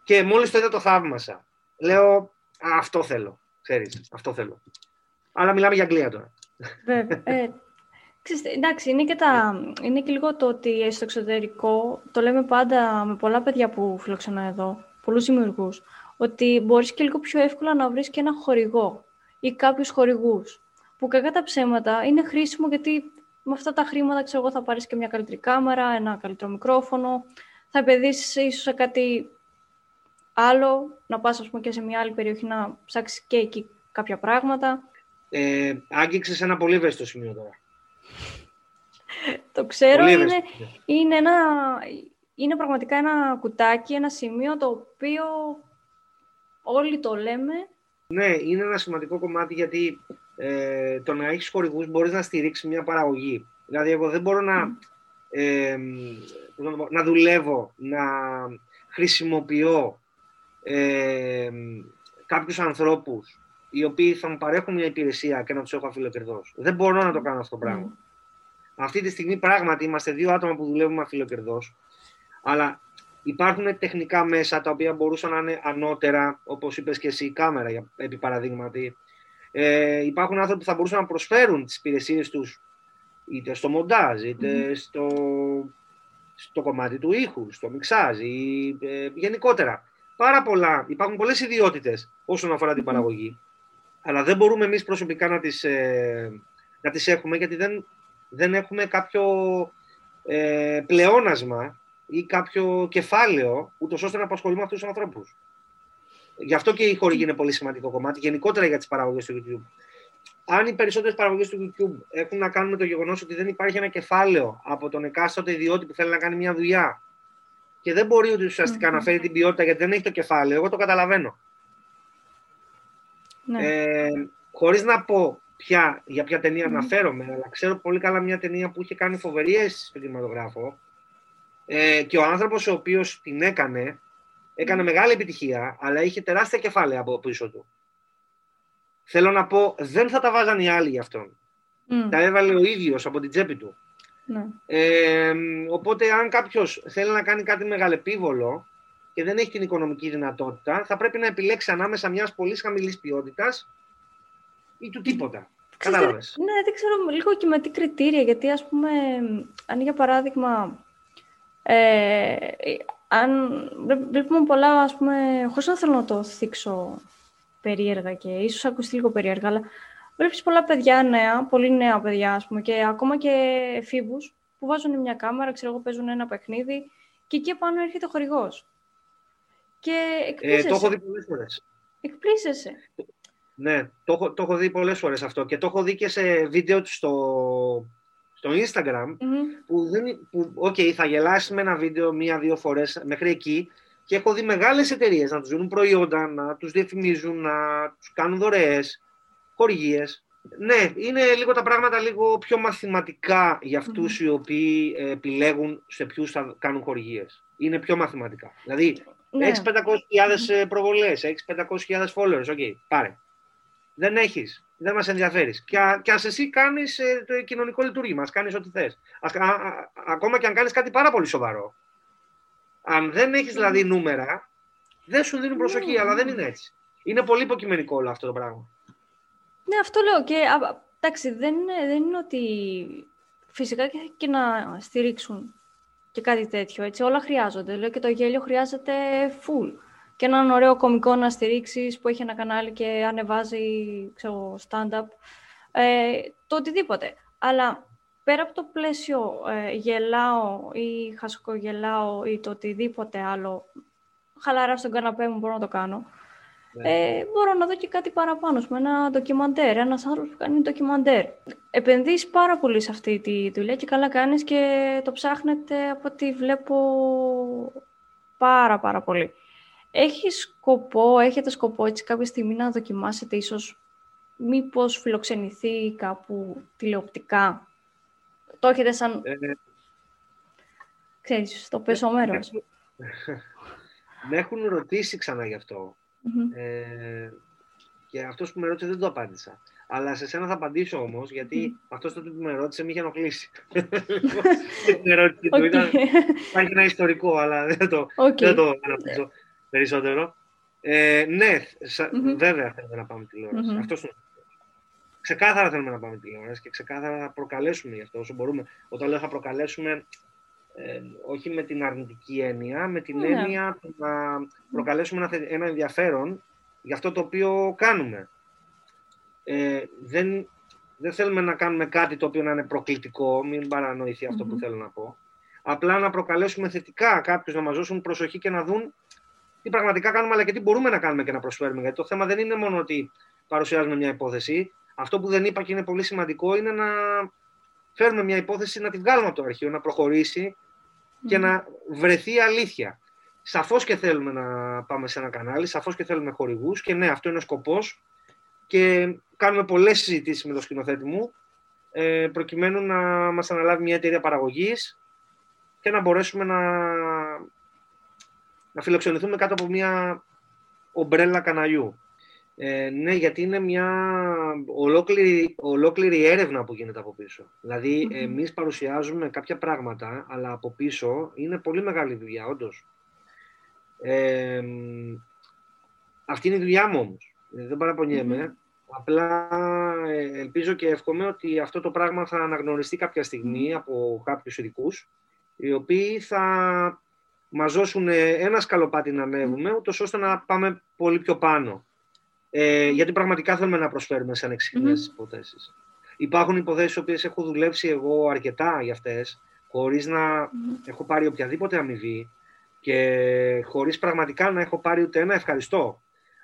και μόλις το είδα το θαύμασα. Λέω, αυτό θέλω, ξέρεις, αυτό θέλω. Αλλά μιλάμε για Αγγλία τώρα. Βέβαια. Ε, εντάξει, είναι και, τα, είναι και λίγο το ότι στο εξωτερικό, το λέμε πάντα με πολλά παιδιά που φιλοξενώ εδώ, πολλούς δημιουργούς, ότι μπορείς και λίγο πιο εύκολα να βρεις και ένα χορηγό ή κάποιους χορηγούς, που κακά τα ψέματα είναι χρήσιμο γιατί με αυτά τα χρήματα, ξέρω εγώ, θα πάρεις και μια καλύτερη κάμερα, ένα καλύτερο μικρόφωνο, θα επενδύσεις ίσως σε κάτι άλλο, να πας ας πούμε και σε μια άλλη περιοχή να ψάξεις και εκεί κάποια πράγματα. Ε, άγγιξες ένα πολύ ευαίσθητο σημείο τώρα. Το ξέρω, είναι, είναι, ένα, είναι πραγματικά ένα κουτάκι, ένα σημείο το οποίο όλοι το λέμε. Ναι, είναι ένα σημαντικό κομμάτι γιατί ε, το να έχεις χορηγούς μπορείς να στηρίξεις μια παραγωγή. Δηλαδή, εγώ δεν μπορώ να, ε, να δουλεύω, να χρησιμοποιώ ε, κάποιους ανθρώπους οι οποίοι θα μου παρέχουν μια υπηρεσία και να τους έχω αφιλοκερδός. Δεν μπορώ να το κάνω αυτό το πράγμα. Αυτή τη στιγμή πράγματι είμαστε δύο άτομα που δουλεύουμε αφιλοκερδός. Αλλά υπάρχουν τεχνικά μέσα τα οποία μπορούσαν να είναι ανώτερα, όπως είπες και εσύ, η κάμερα, επί παραδείγματι. Ε, υπάρχουν άνθρωποι που θα μπορούσαν να προσφέρουν τις υπηρεσίες τους είτε στο μοντάζ, είτε στο, στο κομμάτι του ήχου, στο μιξάζ ή ε, γενικότερα. Πάρα πολλά, υπάρχουν πολλές ιδιότητες όσον αφορά την παραγωγή, αλλά δεν μπορούμε εμείς προσωπικά να τις, ε, να τις έχουμε γιατί δεν, δεν έχουμε κάποιο ε, πλεόνασμα ή κάποιο κεφάλαιο, ούτως ώστε να απασχολούμε αυτούς τους ανθρώπους. Γι' αυτό και η χορηγή είναι πολύ σημαντικό κομμάτι, γενικότερα για τις παραγωγές του YouTube αν οι περισσότερες παραγωγές του YouTube έχουν να κάνουν με το γεγονός ότι δεν υπάρχει ένα κεφάλαιο από τον εκάστοτε ιδιότητα που θέλει να κάνει μια δουλειά και δεν μπορεί ουσιαστικά να φέρει την ποιότητα γιατί δεν έχει το κεφάλαιο, εγώ το καταλαβαίνω. Ναι. Ε, Χωρίς να πω ποια, για ποια ταινία mm. αναφέρομαι, αλλά ξέρω πολύ καλά μια ταινία που είχε κάνει φοβερή αίσθηση στον κινηματογράφο ε, και ο άνθρωπος ο οποίος την έκανε, έκανε μεγάλη επιτυχία, αλλά είχε τεράστια κεφάλαια από πίσω του. Θέλω να πω, δεν θα τα βάζαν οι άλλοι γι' αυτόν. Τα έβαλε ο ίδιος από την τσέπη του. Ναι. Ε, οπότε, αν κάποιος θέλει να κάνει κάτι μεγαλεπίβολο και δεν έχει την οικονομική δυνατότητα, θα πρέπει να επιλέξει ανάμεσα μιας πολύ χαμηλής ποιότητας ή του τίποτα. Κατάλαβες. Ναι, δεν ξέρω λίγο και με τι κριτήρια. Γιατί, ας πούμε, αν για παράδειγμα. Ε, αν βλέπουμε πολλά, ας πούμε, χωρίς να θέλω να το θίξω περίεργα και ίσως ακουστεί λίγο περίεργα, αλλά βλέπεις πολλά παιδιά νέα, πολύ νέα παιδιά, ας πούμε, και ακόμα και εφήβους που βάζουν μια κάμερα, ξέρω εγώ, παίζουν ένα παιχνίδι και εκεί πάνω έρχεται ο χορηγός. Και εκπλήσεσαι. Ε, το έχω δει πολλές φορές. Εκπλήσεσαι. Ναι, το έχω, το έχω δει πολλές φορές αυτό και το έχω δει και σε βίντεο στο, στο Instagram που, δεν, που okay, θα γελάσει με ένα βίντεο μία-δύο φορές μέχρι εκεί και έχω δει μεγάλες εταιρείες να τους δίνουν προϊόντα, να τους διαφημίζουν, να τους κάνουν δωρεές, χορηγίες. Ναι, είναι λίγο τα πράγματα λίγο πιο μαθηματικά για αυτούς mm. οι οποίοι ε, επιλέγουν σε ποιους θα κάνουν χορηγίες. Είναι πιο μαθηματικά. Δηλαδή, ναι. έχει 500.000 mm. προβολές, έχει 500.000 followers. OK, okay, πάρε. Δεν έχεις. Δεν μας ενδιαφέρεις. Και, α, και ας εσύ κάνεις ε, το κοινωνικό λειτούργημα, κάνεις ό,τι θες. Ακόμα και αν κάνεις κάτι πάρα πολύ σοβαρό. Αν δεν έχεις δηλαδή νούμερα, δεν σου δίνουν προσοχή, ναι. αλλά δεν είναι έτσι. Είναι πολύ υποκειμενικό όλο αυτό το πράγμα. Ναι, αυτό λέω. Και εντάξει, δεν, είναι, δεν είναι ότι φυσικά και, και να στηρίξουν και κάτι τέτοιο. Έτσι, όλα χρειάζονται. Λέω και το γέλιο χρειάζεται full. Και έναν ωραίο κομικό να στηρίξεις που έχει ένα κανάλι και ανεβάζει ξέρω, stand-up. Ε, το οτιδήποτε. Αλλά πέρα από το πλαίσιο ε, γελάω ή χασκογελάω ή το οτιδήποτε άλλο, χαλαρά στον καναπέ μου μπορώ να το κάνω. Ναι. Ε, μπορώ να δω και κάτι παραπάνω, με ένα ντοκιμαντέρ, ένας άνθρωπος που κάνει ντοκιμαντέρ. Επενδύεις πάρα πολύ σε αυτή τη δουλειά και καλά κάνεις και το ψάχνετε από ό,τι βλέπω πάρα πάρα πολύ. Έχει σκοπό, έχετε σκοπό έτσι κάποια στιγμή να δοκιμάσετε ίσως μήπως φιλοξενηθεί κάπου τηλεοπτικά; Το έχετε σαν... Ε, ξέρεις, στο πέσο μέρος. [laughs] με έχουν ρωτήσει ξανά γι' αυτό. Ε, και αυτός που με ρώτησε δεν το απάντησα. Αλλά σε σένα θα απαντήσω όμως, γιατί mm. αυτός που με ρώτησε με είχε ενοχλήσει. [laughs] Την ερώτηση του ήταν. Υπάρχει ένα ιστορικό, αλλά δεν το, okay. δεν το αναπτύσσω περισσότερο. Ε, ναι, βέβαια θέλουμε να πάμε τηλεόραση. Mm-hmm. Αυτός είναι ξεκάθαρα θέλουμε να πάμε τηλεόραση και ξεκάθαρα θα προκαλέσουμε γι' αυτό όσο μπορούμε. Όταν λέω θα προκαλέσουμε, ε, όχι με την αρνητική έννοια, με την ναι. έννοια να προκαλέσουμε ένα, ένα ενδιαφέρον για αυτό το οποίο κάνουμε. Ε, δεν, δεν θέλουμε να κάνουμε κάτι το οποίο να είναι προκλητικό, μην παρανοηθεί που θέλω να πω. Απλά να προκαλέσουμε θετικά κάποιους να μας δώσουν προσοχή και να δουν τι πραγματικά κάνουμε, αλλά και τι μπορούμε να κάνουμε και να προσφέρουμε. Γιατί το θέμα δεν είναι μόνο ότι παρουσιάζουμε μια υπόθεση, αυτό που δεν είπα και είναι πολύ σημαντικό είναι να φέρουμε μια υπόθεση, να τη βγάλουμε από το αρχείο, να προχωρήσει και να βρεθεί αλήθεια. Σαφώς και θέλουμε να πάμε σε ένα κανάλι, σαφώς και θέλουμε χορηγούς και ναι, αυτό είναι ο σκοπός και κάνουμε πολλές συζητήσεις με το σκηνοθέτη μου ε, προκειμένου να μας αναλάβει μια εταιρεία παραγωγής και να μπορέσουμε να, να φιλοξενηθούμε κάτω από μια ομπρέλα καναλιού. Ε, ναι, γιατί είναι μια ολόκληρη, ολόκληρη έρευνα που γίνεται από πίσω. Δηλαδή, mm-hmm. εμείς παρουσιάζουμε κάποια πράγματα, αλλά από πίσω είναι πολύ μεγάλη δουλειά, όντως. Ε, αυτή είναι η δουλειά μου όμως. Δεν παραπονιέμαι. Απλά ε, ελπίζω και εύχομαι ότι αυτό το πράγμα θα αναγνωριστεί κάποια στιγμή από κάποιους ειδικούς, οι οποίοι θα μας δώσουν ένα σκαλοπάτι να ανέβουμε, ούτως ώστε να πάμε πολύ πιο πάνω. Ε, γιατί πραγματικά θέλουμε να προσφέρουμε σε ανεξιχνές mm-hmm. υποθέσεις. Υπάρχουν υποθέσεις οποίες έχω δουλέψει εγώ αρκετά για αυτές, χωρίς να έχω πάρει οποιαδήποτε αμοιβή και χωρίς πραγματικά να έχω πάρει ούτε ένα ευχαριστώ.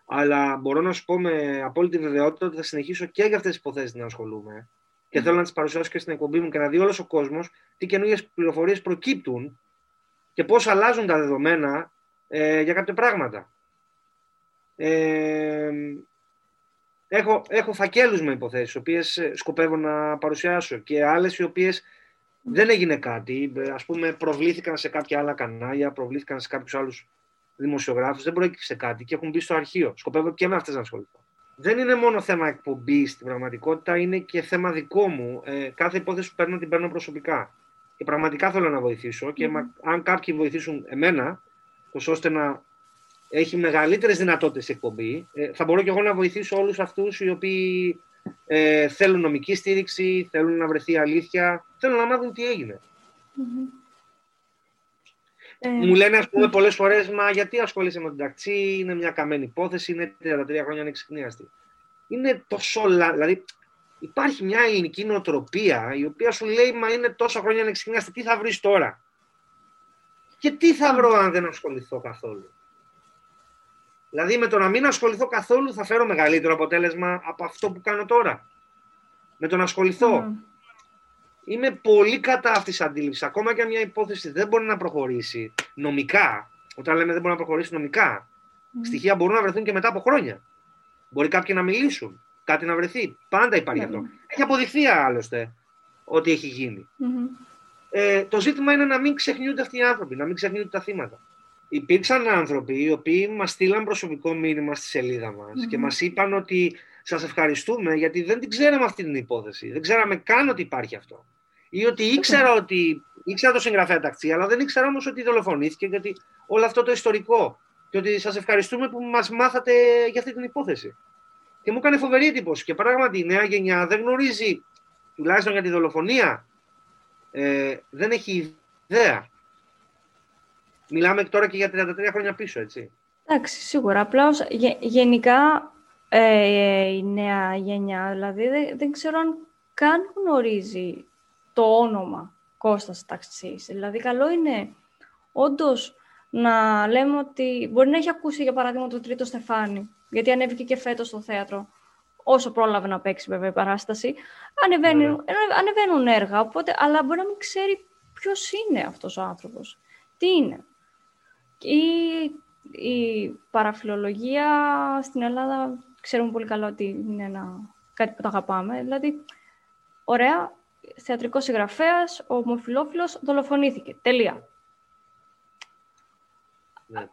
Αλλά μπορώ να σου πω με απόλυτη βεβαιότητα ότι θα συνεχίσω και για αυτές τις υποθέσεις να ασχολούμαι. Και θέλω να τις παρουσιάσω και στην εκπομπή μου και να δει όλος ο κόσμος τι καινούργιες πληροφορίες προκύπτουν και πώς αλλάζουν τα δεδομένα ε, για κάποια πράγματα. Ε, έχω, έχω φακέλους με υποθέσεις, οποίες ε, σκοπεύω να παρουσιάσω και άλλες οι οποίες δεν έγινε κάτι. Ας πούμε, προβλήθηκαν σε κάποια άλλα κανάλια, προβλήθηκαν σε κάποιους άλλους δημοσιογράφους, δεν προέκυψε κάτι και έχουν μπει στο αρχείο. Σκοπεύω και με αυτές να ασχοληθώ. Δεν είναι μόνο θέμα εκπομπής στην πραγματικότητα, είναι και θέμα δικό μου. Ε, κάθε υπόθεση που παίρνω την παίρνω προσωπικά. Και πραγματικά θέλω να βοηθήσω. Και αν κάποιοι βοηθήσουν εμένα, ώστε να έχει μεγαλύτερες δυνατότητες εκπομπή, ε, θα μπορώ και εγώ να βοηθήσω όλους αυτούς οι οποίοι ε, θέλουν νομική στήριξη, θέλουν να βρεθεί αλήθεια, θέλουν να μάθουν τι εγινε ε, Μου λένε, ας πούμε, πολλές φορές, μα γιατί ασχολείσαι με την ταξί, είναι μια καμένη υπόθεση, είναι 33 χρόνια ανεξιχνίαστη. Είναι τόσο. Δηλαδή, υπάρχει μια ελληνική νοοτροπία η οποία σου λέει, μα είναι τόσα χρόνια ανεξιχνίαστη, τι θα βρεις τώρα; Και τι θα βρω αν δεν ασχοληθώ καθόλου; Δηλαδή, με το να μην ασχοληθώ καθόλου θα φέρω μεγαλύτερο αποτέλεσμα από αυτό που κάνω τώρα. Με το να ασχοληθώ. Είμαι πολύ κατά αυτής της αντίληψης. Ακόμα και αν μια υπόθεση δεν μπορεί να προχωρήσει νομικά, όταν λέμε δεν μπορεί να προχωρήσει νομικά, στοιχεία μπορούν να βρεθούν και μετά από χρόνια. Μπορεί κάποιοι να μιλήσουν, κάτι να βρεθεί. Πάντα υπάρχει αυτό. Έχει αποδειχθεί άλλωστε ότι έχει Ε, το ζήτημα είναι να μην ξεχνιούνται αυτοί οι άνθρωποι, να μην ξεχνιούνται τα θύματα. Υπήρξαν άνθρωποι οι οποίοι μας στείλαν προσωπικό μήνυμα στη σελίδα μας και μας είπαν ότι σας ευχαριστούμε γιατί δεν την ξέραμε αυτή την υπόθεση. Δεν ξέραμε καν ότι υπάρχει αυτό ή ότι ήξερα ότι ήξερα το συγγραφέα ταξί, αλλά δεν ήξερα όμως ότι δολοφονήθηκε, γιατί όλο αυτό το ιστορικό. Και ότι σας ευχαριστούμε που μας μάθατε για αυτή την υπόθεση. Και μου έκανε φοβερή εντύπωση. Και πράγματι η νέα γενιά δεν γνωρίζει, τουλάχιστον για τη δολοφονία, ε, δεν έχει ιδέα. Μιλάμε τώρα και για 33 χρόνια πίσω, έτσι. Εντάξει, σίγουρα. Απλά γενικά ε, η νέα γενιά, δηλαδή δεν, δεν ξέρω αν καν γνωρίζει το όνομα Κώστας Ταξής. Δηλαδή, καλό είναι όντως να λέμε ότι μπορεί να έχει ακούσει, για παράδειγμα, το τρίτο Στεφάνι, γιατί ανέβηκε και φέτος στο θέατρο, όσο πρόλαβε να παίξει βέβαια η παράσταση, ανεβαίνουν, ναι. ανεβαίνουν έργα, οπότε, αλλά μπορεί να μην ξέρει ποιος είναι αυτός ο άνθρωπος. Τι είναι. Η, η παραφιλολογία στην Ελλάδα ξέρουμε πολύ καλά ότι είναι ένα, κάτι που το αγαπάμε. Δηλαδή, ωραία, θεατρικός συγγραφέας, ο ομοφυλόφιλο δολοφονήθηκε. Τελεία. Ναι.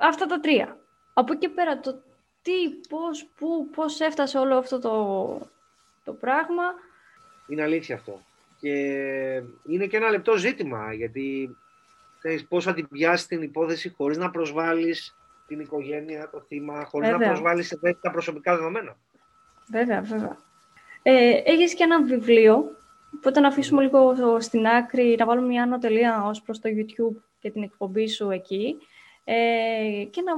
Αυτά τα τρία. Από εκεί πέρα το τι, πώς, πού, πώς έφτασε όλο αυτό το, το πράγμα. Είναι αλήθεια αυτό. Και είναι και ένα λεπτό ζήτημα, γιατί ξέρεις πώς θα την πιάσεις την υπόθεση χωρίς να προσβάλλεις την οικογένεια, το θύμα, χωρίς να προσβάλλεις τα προσωπικά δεδομένα. Βέβαια, βέβαια. Ε, έχεις και ένα βιβλίο Οπότε να αφήσουμε λίγο στην άκρη, να βάλουμε μια ανωτελεία ως προς το YouTube και την εκπομπή σου εκεί ε, και να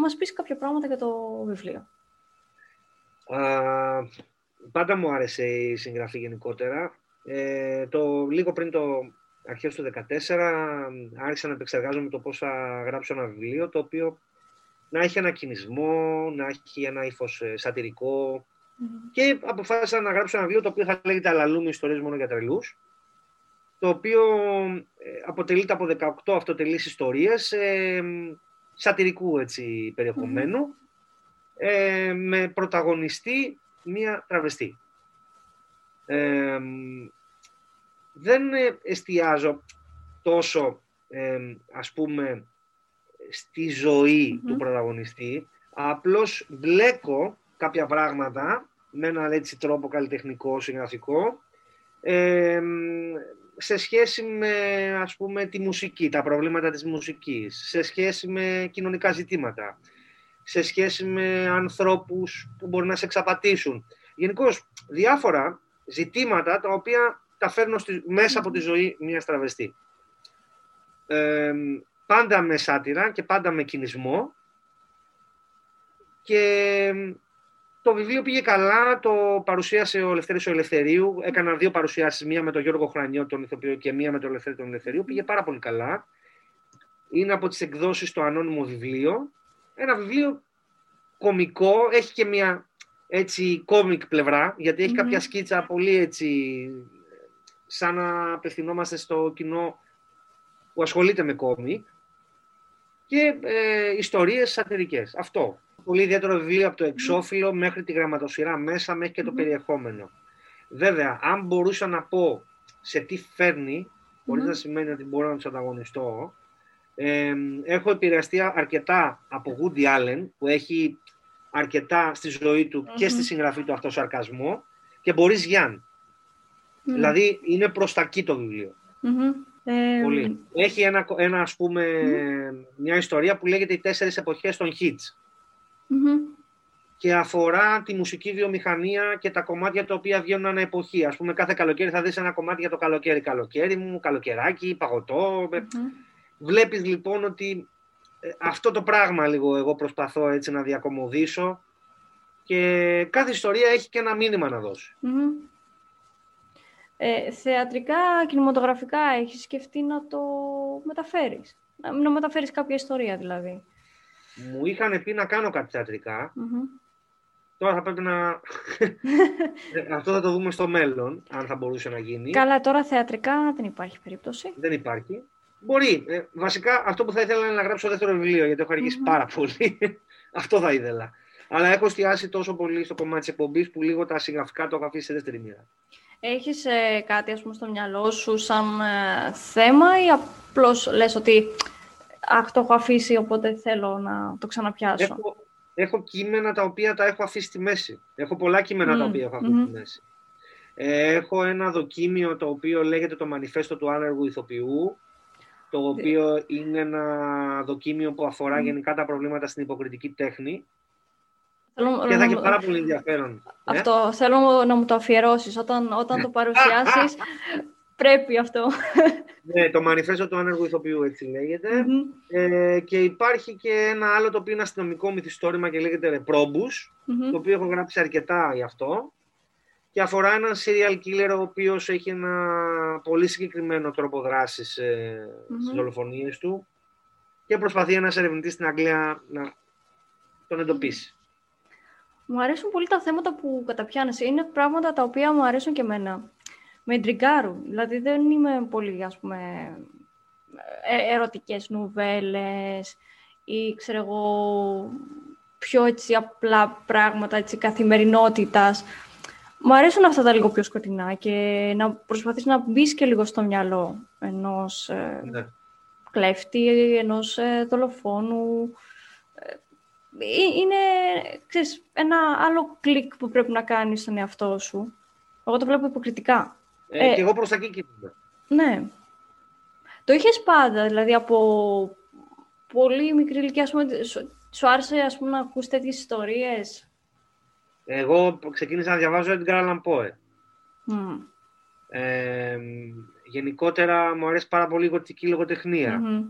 μας πεις κάποια πράγματα για το βιβλίο. Α, πάντα μου άρεσε η συγγραφή γενικότερα. Ε, το, λίγο πριν το αρχές του 2014 άρχισα να επεξεργάζομαι το πώς θα γράψω ένα βιβλίο το οποίο να έχει ένα κινησμό, να έχει ένα ύφος ε, σατυρικό, και αποφάσισα να γράψω ένα βιβλίο το οποίο θα λέγεται Αλαλούμι ιστορίες μόνο για τρελούς το οποίο ε, αποτελείται από 18 αυτοτελείς ιστορίες ε, σατυρικού έτσι, περιεχομένου ε, με πρωταγωνιστή μία τραβεστή. Ε, δεν εστιάζω τόσο ας πούμε στη ζωή του πρωταγωνιστή. Απλώς μπλέκω κάποια πράγματα με έναν έτσι τρόπο καλλιτεχνικό, συγγραφικό, ε, σε σχέση με ας πούμε τη μουσική, τα προβλήματα της μουσικής, σε σχέση με κοινωνικά ζητήματα, σε σχέση με ανθρώπους που μπορεί να σε εξαπατήσουν. Γενικώ διάφορα ζητήματα τα οποία τα φέρνω στη, μέσα από τη ζωή μιας τραβεστής. Ε, πάντα με σάτυρα και πάντα με κινησμό και το βιβλίο πήγε καλά, το παρουσίασε ο Ελευθέρης ο Ελευθερίου. Έκανα δύο παρουσιάσεις, μία με τον Γιώργο Χρανιό, τον ηθοποιό, και μία με τον Ελευθέρη τον Ελευθερίου. Πήγε πάρα πολύ καλά. Είναι από τις εκδόσεις το ανώνυμο βιβλίο. Ένα βιβλίο κομικό, έχει και μία έτσι κόμικ πλευρά, γιατί έχει κάποια σκίτσα πολύ έτσι, σαν να απευθυνόμαστε στο κοινό που ασχολείται με κόμικ και ε, ιστορίες σατυρικές. Αυτό πολύ ιδιαίτερο βιβλίο από το εξώφυλλο μέχρι τη γραμματοσυρά μέσα, μέχρι και το περιεχόμενο. Βέβαια, αν μπορούσα να πω σε τι φέρνει, χωρίς να σημαίνει ότι μπορώ να τους ανταγωνιστώ, ε, έχω επηρεαστεί αρκετά από Woody Allen, που έχει αρκετά στη ζωή του και στη συγγραφή του αυτό σαρκασμό, και Μπορίς Γιάν. Δηλαδή, είναι προς τα εκεί το βιβλίο. Πολύ. Έχει ένα, ένα, ας πούμε, μια ιστορία που λέγεται «Οι τέσσερις εποχές των Hits» και αφορά τη μουσική βιομηχανία και τα κομμάτια τα οποία βγαίνουν ανά εποχή. Ας πούμε κάθε καλοκαίρι θα δεις ένα κομμάτι για το καλοκαίρι, καλοκαίρι μου, καλοκαιράκι, παγωτό. Βλέπεις λοιπόν ότι ε, αυτό το πράγμα λίγο εγώ προσπαθώ έτσι να διακομωδήσω και κάθε ιστορία έχει και ένα μήνυμα να δώσει. Ε, θεατρικά, κινηματογραφικά έχεις σκεφτεί να το μεταφέρεις. Να μεταφέρεις κάποια ιστορία δηλαδή. Μου είχαν πει να κάνω κάτι θεατρικα Τώρα θα πρέπει να... [laughs] Αυτό θα το δούμε στο μέλλον, αν θα μπορούσε να γίνει. Καλά, τώρα θεατρικά δεν υπάρχει περίπτωση. Δεν υπάρχει. Μπορεί. Ε, βασικά αυτό που θα ήθελα είναι να γράψω δεύτερο βιβλίο, γιατί έχω πάρα πολύ. [laughs] αυτό θα ήθελα. Αλλά έχω εστιάσει τόσο πολύ στο κομμάτι της εκπομπής που λίγο τα συγγραφικά το έχω αφήσει σε δεύτερη μοίρα. Έχεις ε, κάτι ας πούμε, στο μυαλό σου σαν ε, θέμα ή απλώς λες ότι αχ, το έχω αφήσει, οπότε θέλω να το ξαναπιάσω. Έχω, έχω κείμενα τα οποία τα έχω αφήσει στη μέση. Έχω πολλά κείμενα τα οποία έχω αφήσει στη μέση. Ε, έχω ένα δοκίμιο το οποίο λέγεται το Μανιφέστο του Άνεργου Ηθοποιού, το οποίο είναι ένα δοκίμιο που αφορά γενικά τα προβλήματα στην υποκριτική τέχνη. Θέλω, και θα έχει πάρα πολύ ενδιαφέρον. Ναι. Αυτό, θέλω να μου το αφιερώσεις. Όταν, όταν το [laughs] παρουσιάσεις, Πρέπει αυτό. Ναι, το μανιφέστο του άνεργου ηθοποιού έτσι Ε, και υπάρχει και ένα άλλο το οποίο είναι αστυνομικό μυθιστόρημα και λέγεται Ρεπρόμπους, το οποίο έχω γράψει αρκετά γι' αυτό. Και αφορά έναν serial killer ο οποίος έχει ένα πολύ συγκεκριμένο τρόπο δράσης ε, mm-hmm. στις δολοφονίες του και προσπαθεί ένας ερευνητής στην Αγγλία να τον εντοπίσει. Μου αρέσουν πολύ τα θέματα που καταπιάνεσαι. Είναι πράγματα τα οποία μου αρέσουν και εμένα με εντριγκάρουν. Δηλαδή δεν είμαι πολύ, ας πούμε, ε, ερωτικές νουβέλες ή, ξέρω εγώ, πιο έτσι απλά πράγματα, έτσι, καθημερινότητας. Μου αρέσουν αυτά τα λίγο πιο σκοτεινά και να προσπαθείς να μπεις και λίγο στο μυαλό ενός ε, ναι. κλέφτη, ενός ε, δολοφόνου. Ε, είναι, ξέρεις, ένα άλλο κλικ που πρέπει να κάνεις στον εαυτό σου. Εγώ το βλέπω υποκριτικά. Ε, ε, και εγώ προς τα εκεί Ναι. Το είχες πάντα, δηλαδή από πολύ μικρή ηλικία, ας πούμε, σου άρεσε ας πούμε, να ακούς τέτοιες ιστορίες; Εγώ ξεκίνησα να διαβάζω Edgar Allan Poe. Mm. Ε, γενικότερα μου αρέσει πάρα πολύ η γοτική λογοτεχνία. Mm-hmm.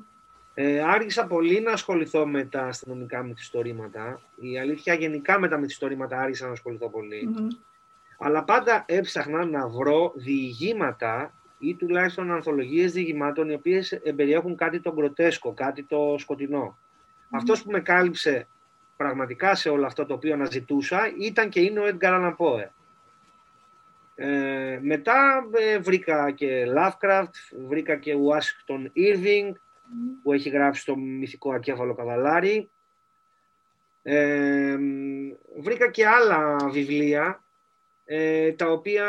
Ε, άργησα πολύ να ασχοληθώ με τα αστυνομικά μυθιστορήματα. Η αλήθεια γενικά με τα μυθιστορήματα άργησα να ασχοληθώ πολύ. Mm-hmm αλλά πάντα έψαχνα να βρω διηγήματα ή τουλάχιστον ανθολογίες διηγημάτων οι οποίες περιέχουν κάτι το γκροτέσκο, κάτι το σκοτεινό. Αυτός που με κάλυψε πραγματικά σε όλο αυτό το οποίο αναζητούσα ήταν και είναι ο Edgar Allan Poe. Ε, μετά ε, βρήκα και Lovecraft, βρήκα και Washington Irving που έχει γράψει το μυθικό ακέφαλο καβαλάρι. Ε, βρήκα και άλλα βιβλία ε, τα οποία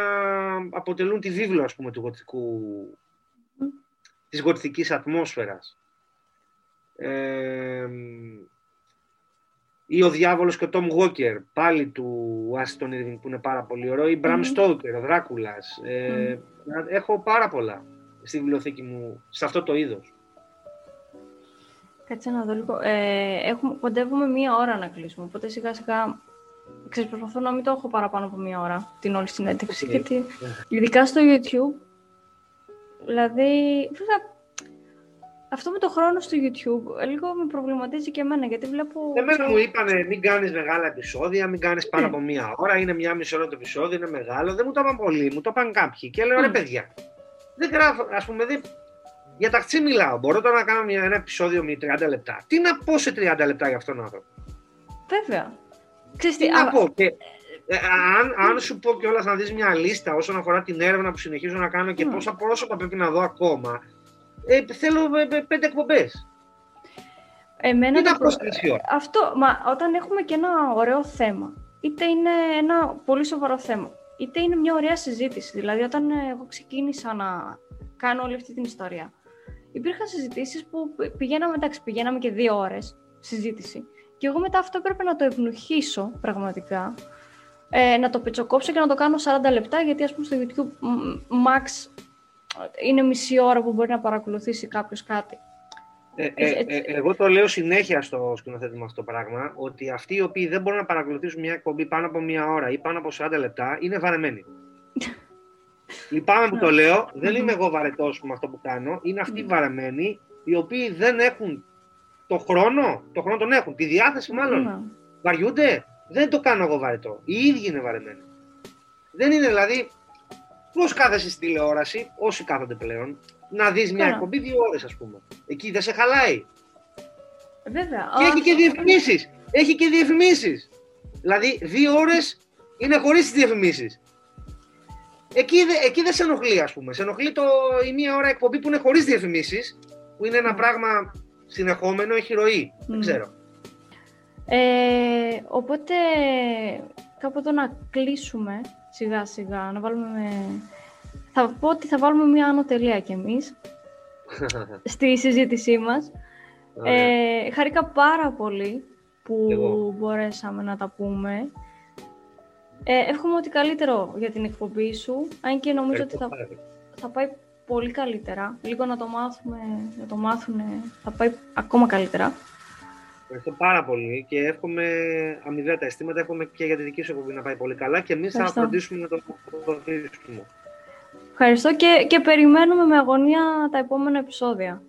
αποτελούν τη βίβλο, ας πούμε, του γοτικού, της γοτθικής ατμόσφαιρας. Ε, Ή ο Διάβολος και ο Τόμ Walker, πάλι του Άστον Irving που είναι πάρα πολύ ωραίο. Ή Μπραμ Στόκερ, ο Δράκουλας. Ε, Έχω πάρα πολλά στη βιβλιοθήκη μου, σε αυτό το είδος. Κάτσε να δω λίγο. Ε, έχουμε, κοντεύουμε μία ώρα να κλείσουμε, οπότε σιγά σιγά ξέρεις, προσπαθώ να μην το έχω παραπάνω από μία ώρα την όλη συνέντευξη, okay. γιατί ειδικά στο YouTube, δηλαδή, βέβαια, αυτό με το χρόνο στο YouTube λίγο με προβληματίζει και εμένα, γιατί βλέπω... Εμένα μου είπανε μην κάνεις μεγάλα επεισόδια, μην κάνεις πάνω από μία ώρα, είναι μία μισή ώρα το επεισόδιο, είναι μεγάλο, δεν μου το είπαν πολύ, μου το είπαν κάποιοι και λέω ρε παιδιά, δεν γράφω, ας πούμε, δεν, για ταξί μιλάω. Μπορώ τώρα να κάνω μια, ένα επεισόδιο με 30 λεπτά. Τι να πω σε 30 λεπτά για αυτόν τον άνθρωπο; Βέβαια. Ξέρεις τι, να πω. Και, ε, αν, αν σου πω κιόλας να δεις μια λίστα όσον αφορά την έρευνα που συνεχίζω να κάνω και mm. πόσα πρόσωπα πρέπει να δω ακόμα, ε, θέλω ε, ε πέντε εκπομπές. Εμένα το προ... Αυτό, μα όταν έχουμε και ένα ωραίο θέμα, είτε είναι ένα πολύ σοβαρό θέμα, είτε είναι μια ωραία συζήτηση. Δηλαδή, όταν εγώ ξεκίνησα να κάνω όλη αυτή την ιστορία, υπήρχαν συζητήσεις που πηγαίναμε, εντάξει, πηγαίναμε και δύο ώρες συζήτηση. Και εγώ μετά αυτό έπρεπε να το ευνοχήσω πραγματικά. Ε, να το πετσοκόψω και να το κάνω 40 λεπτά, γιατί ας πούμε στο YouTube max είναι μισή ώρα που μπορεί να παρακολουθήσει κάποιος κάτι. Ε, ε, ε, εγώ το λέω συνέχεια στο σκηνοθέτη αυτό το πράγμα, ότι αυτοί οι οποίοι δεν μπορούν να παρακολουθήσουν μια εκπομπή πάνω από μια ώρα ή πάνω από 40 λεπτά είναι βαρεμένοι. [laughs] Λυπάμαι που το λέω, δεν είμαι εγώ βαρετός με αυτό που κάνω. Είναι αυτοί οι βαρεμένοι οι οποίοι δεν έχουν το χρόνο, το χρόνο τον έχουν, τη διάθεση μάλλον. Βαριούνται. Δεν το κάνω εγώ βαρετό. Οι ίδιοι είναι βαρεμένοι. Δεν είναι δηλαδή. Πώς κάθεσαι στη τηλεόραση, όσοι κάθονται πλέον, να δεις μια εκπομπή δύο ώρες, ας πούμε. Εκεί δεν σε χαλάει. Βέβαια. Και έχει και διαφημίσεις. Έχει και διαφημίσεις. Δηλαδή, δύο ώρες είναι χωρίς τις διαφημίσεις. Εκεί, εκεί δεν σε ενοχλεί, ας πούμε. Σε ενοχλεί το, η μία ώρα εκπομπή που είναι χωρίς διαφημίσεις, που είναι ένα mm. πράγμα συνεχόμενο, έχει ροή. Mm. Δεν ξέρω. Ε, οπότε, κάπου εδώ να κλείσουμε σιγά σιγά, να βάλουμε Θα πω ότι θα βάλουμε μία άνω τελεία κι εμείς [laughs] στη συζήτησή μας. Ε, χαρήκα πάρα πολύ που μπορέσαμε να τα πούμε. Ε, εύχομαι ότι καλύτερο για την εκπομπή σου, αν και νομίζω ότι θα, θα πάει πολύ καλύτερα. Λίγο να το μάθουμε, να το μάθουν, θα πάει ακόμα καλύτερα. Ευχαριστώ πάρα πολύ και εύχομαι αμοιβαία τα αισθήματα. Εύχομαι και για τη δική σου εκπομπή να πάει πολύ καλά και εμείς θα φροντίσουμε να το προωθήσουμε. Ευχαριστώ και, και περιμένουμε με αγωνία τα επόμενα επεισόδια.